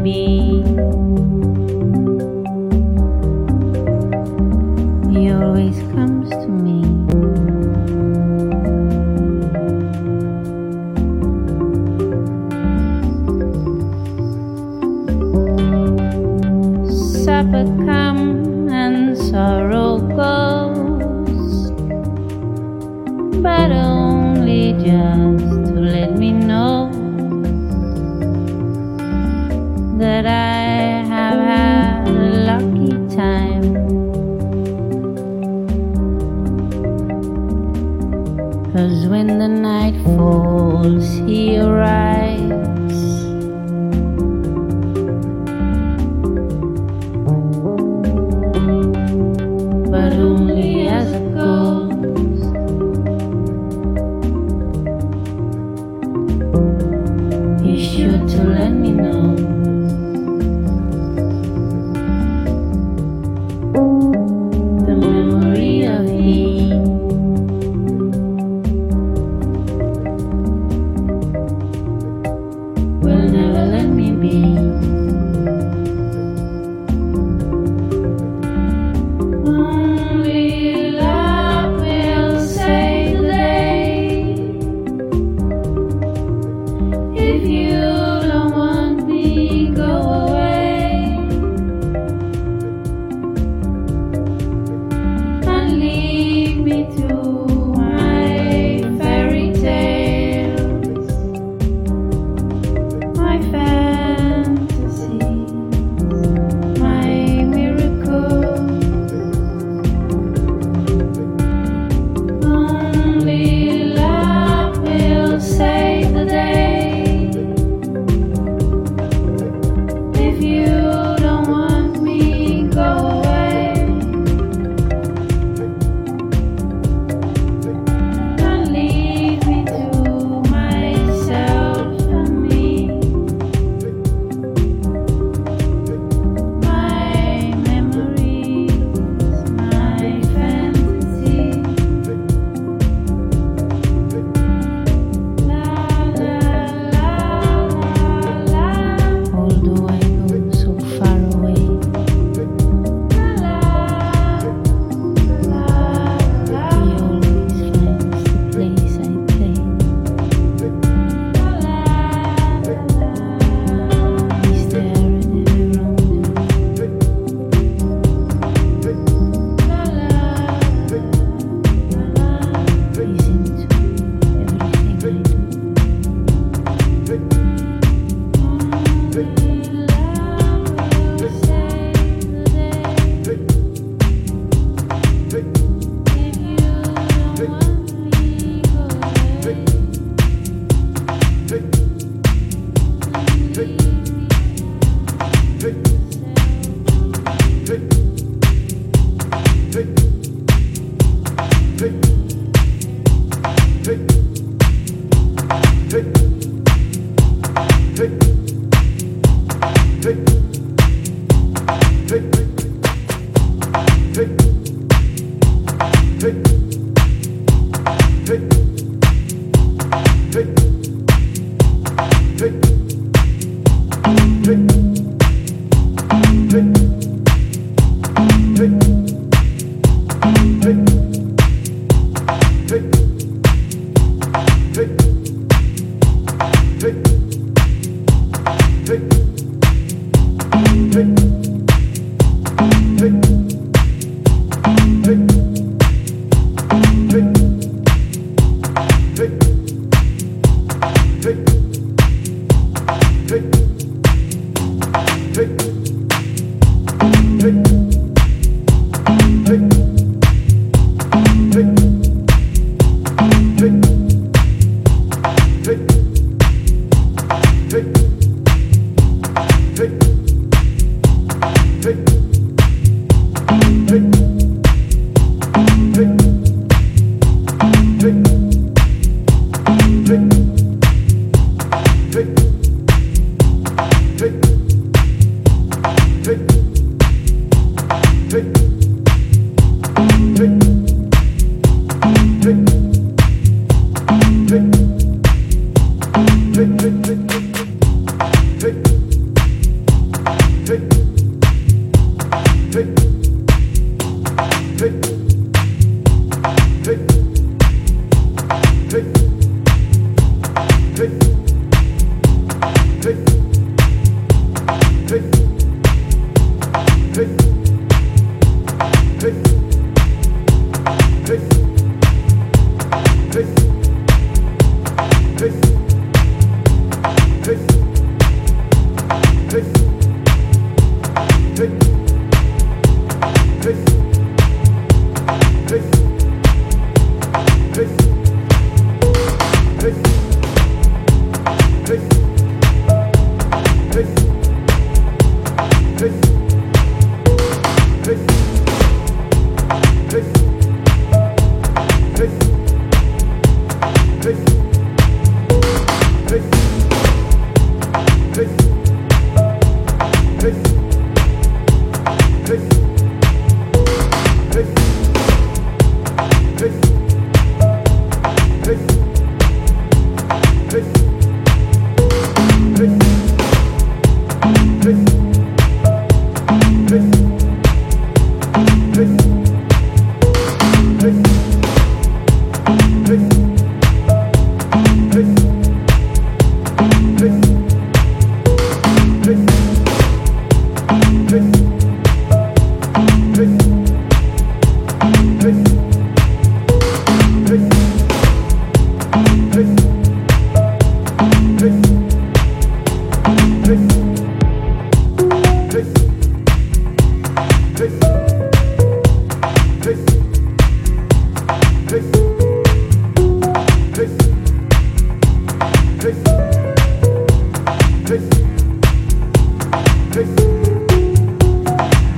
me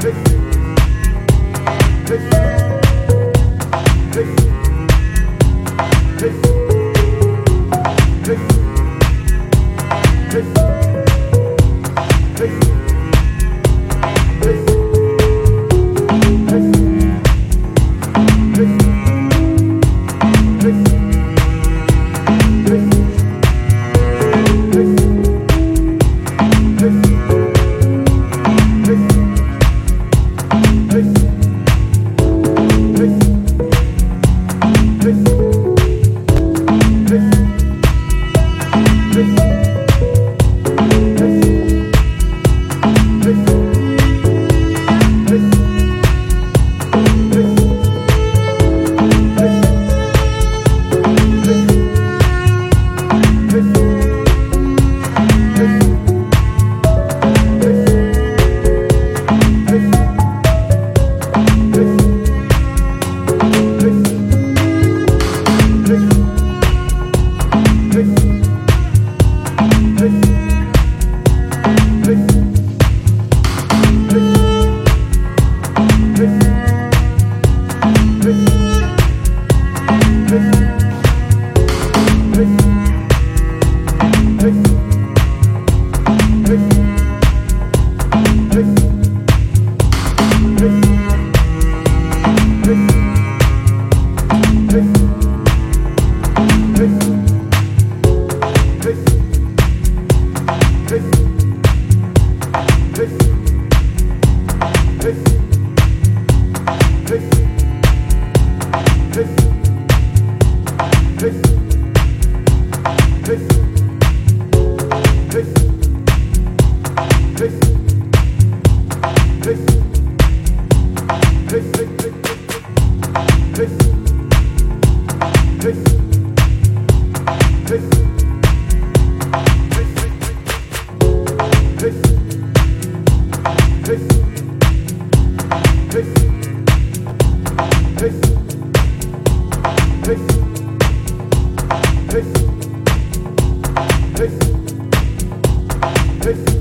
Hey. Hey. Hey. Hey. Hey. Hey.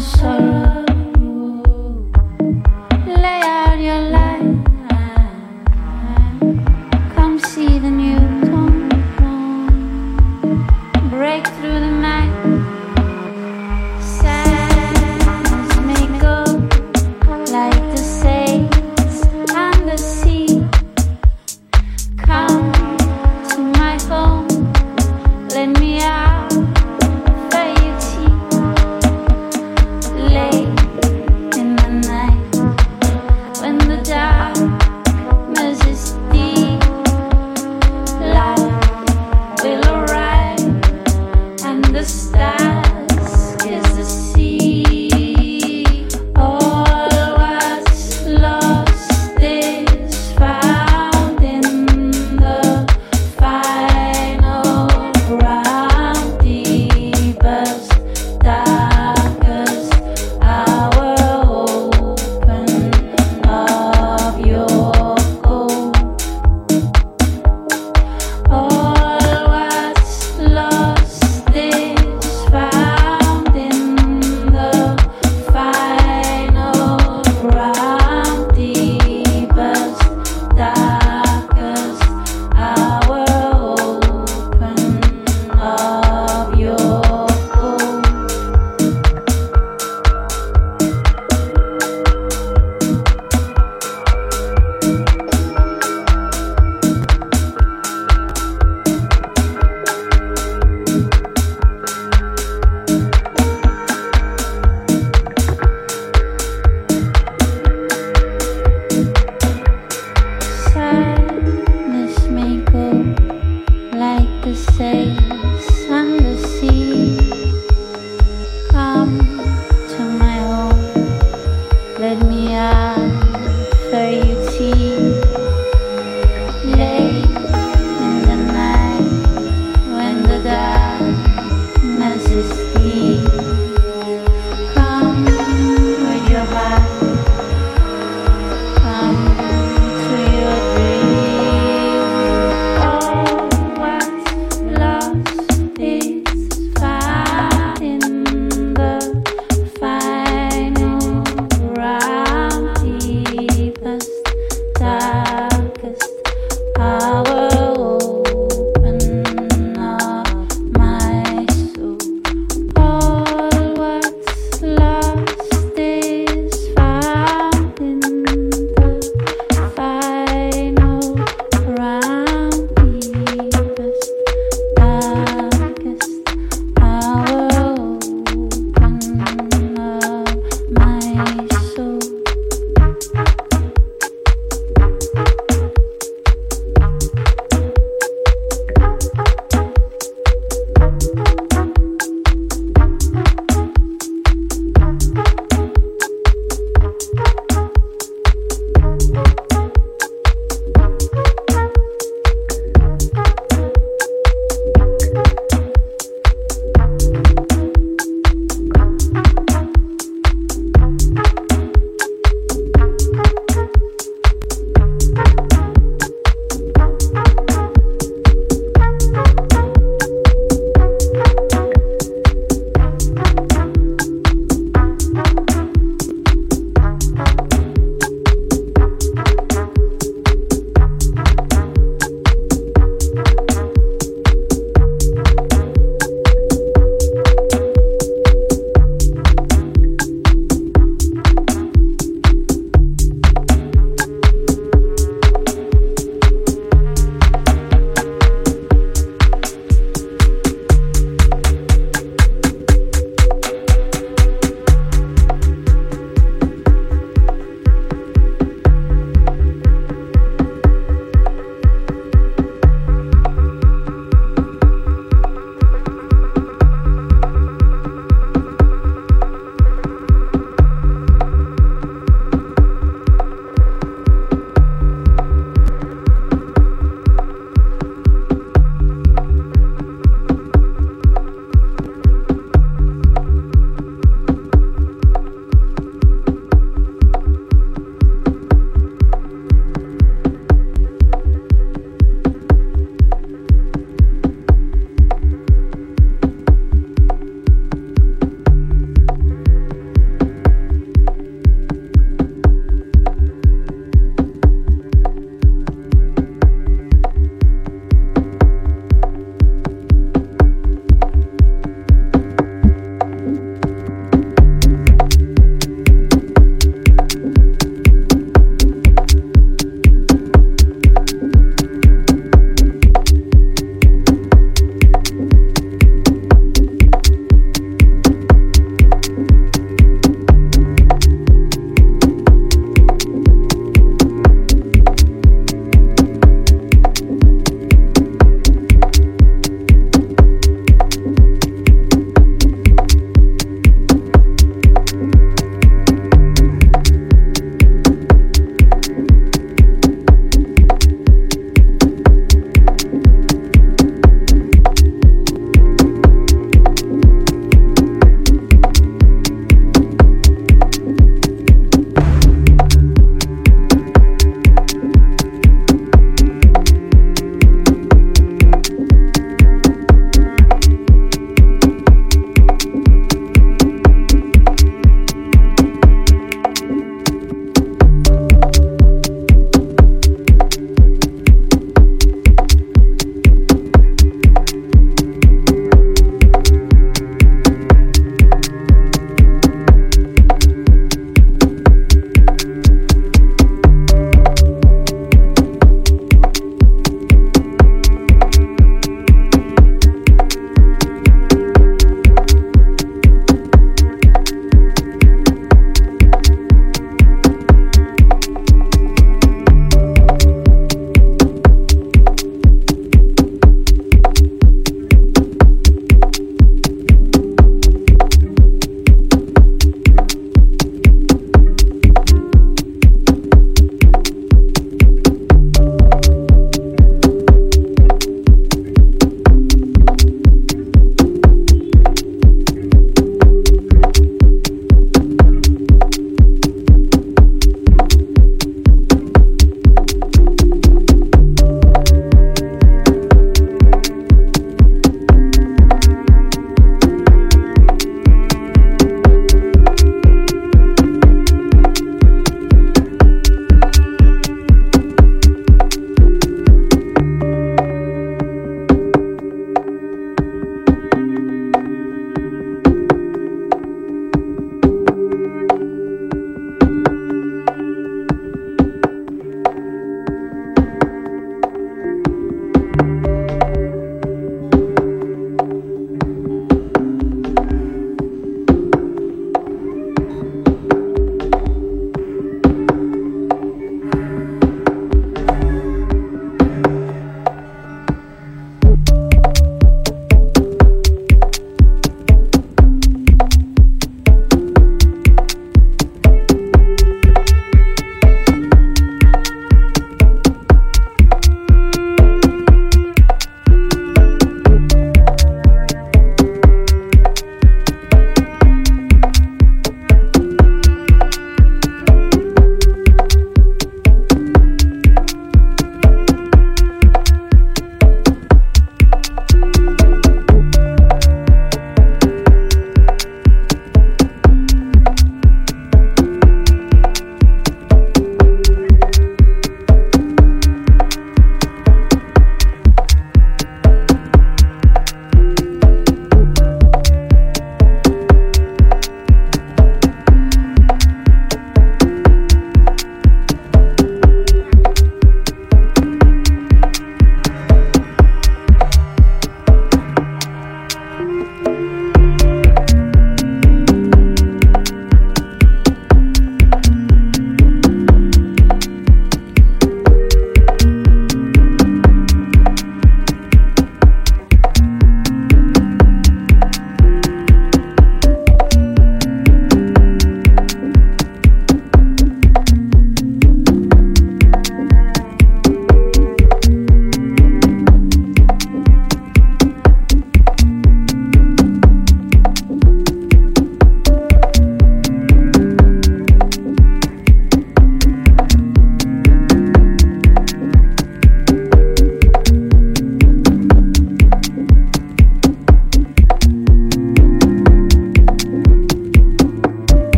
Around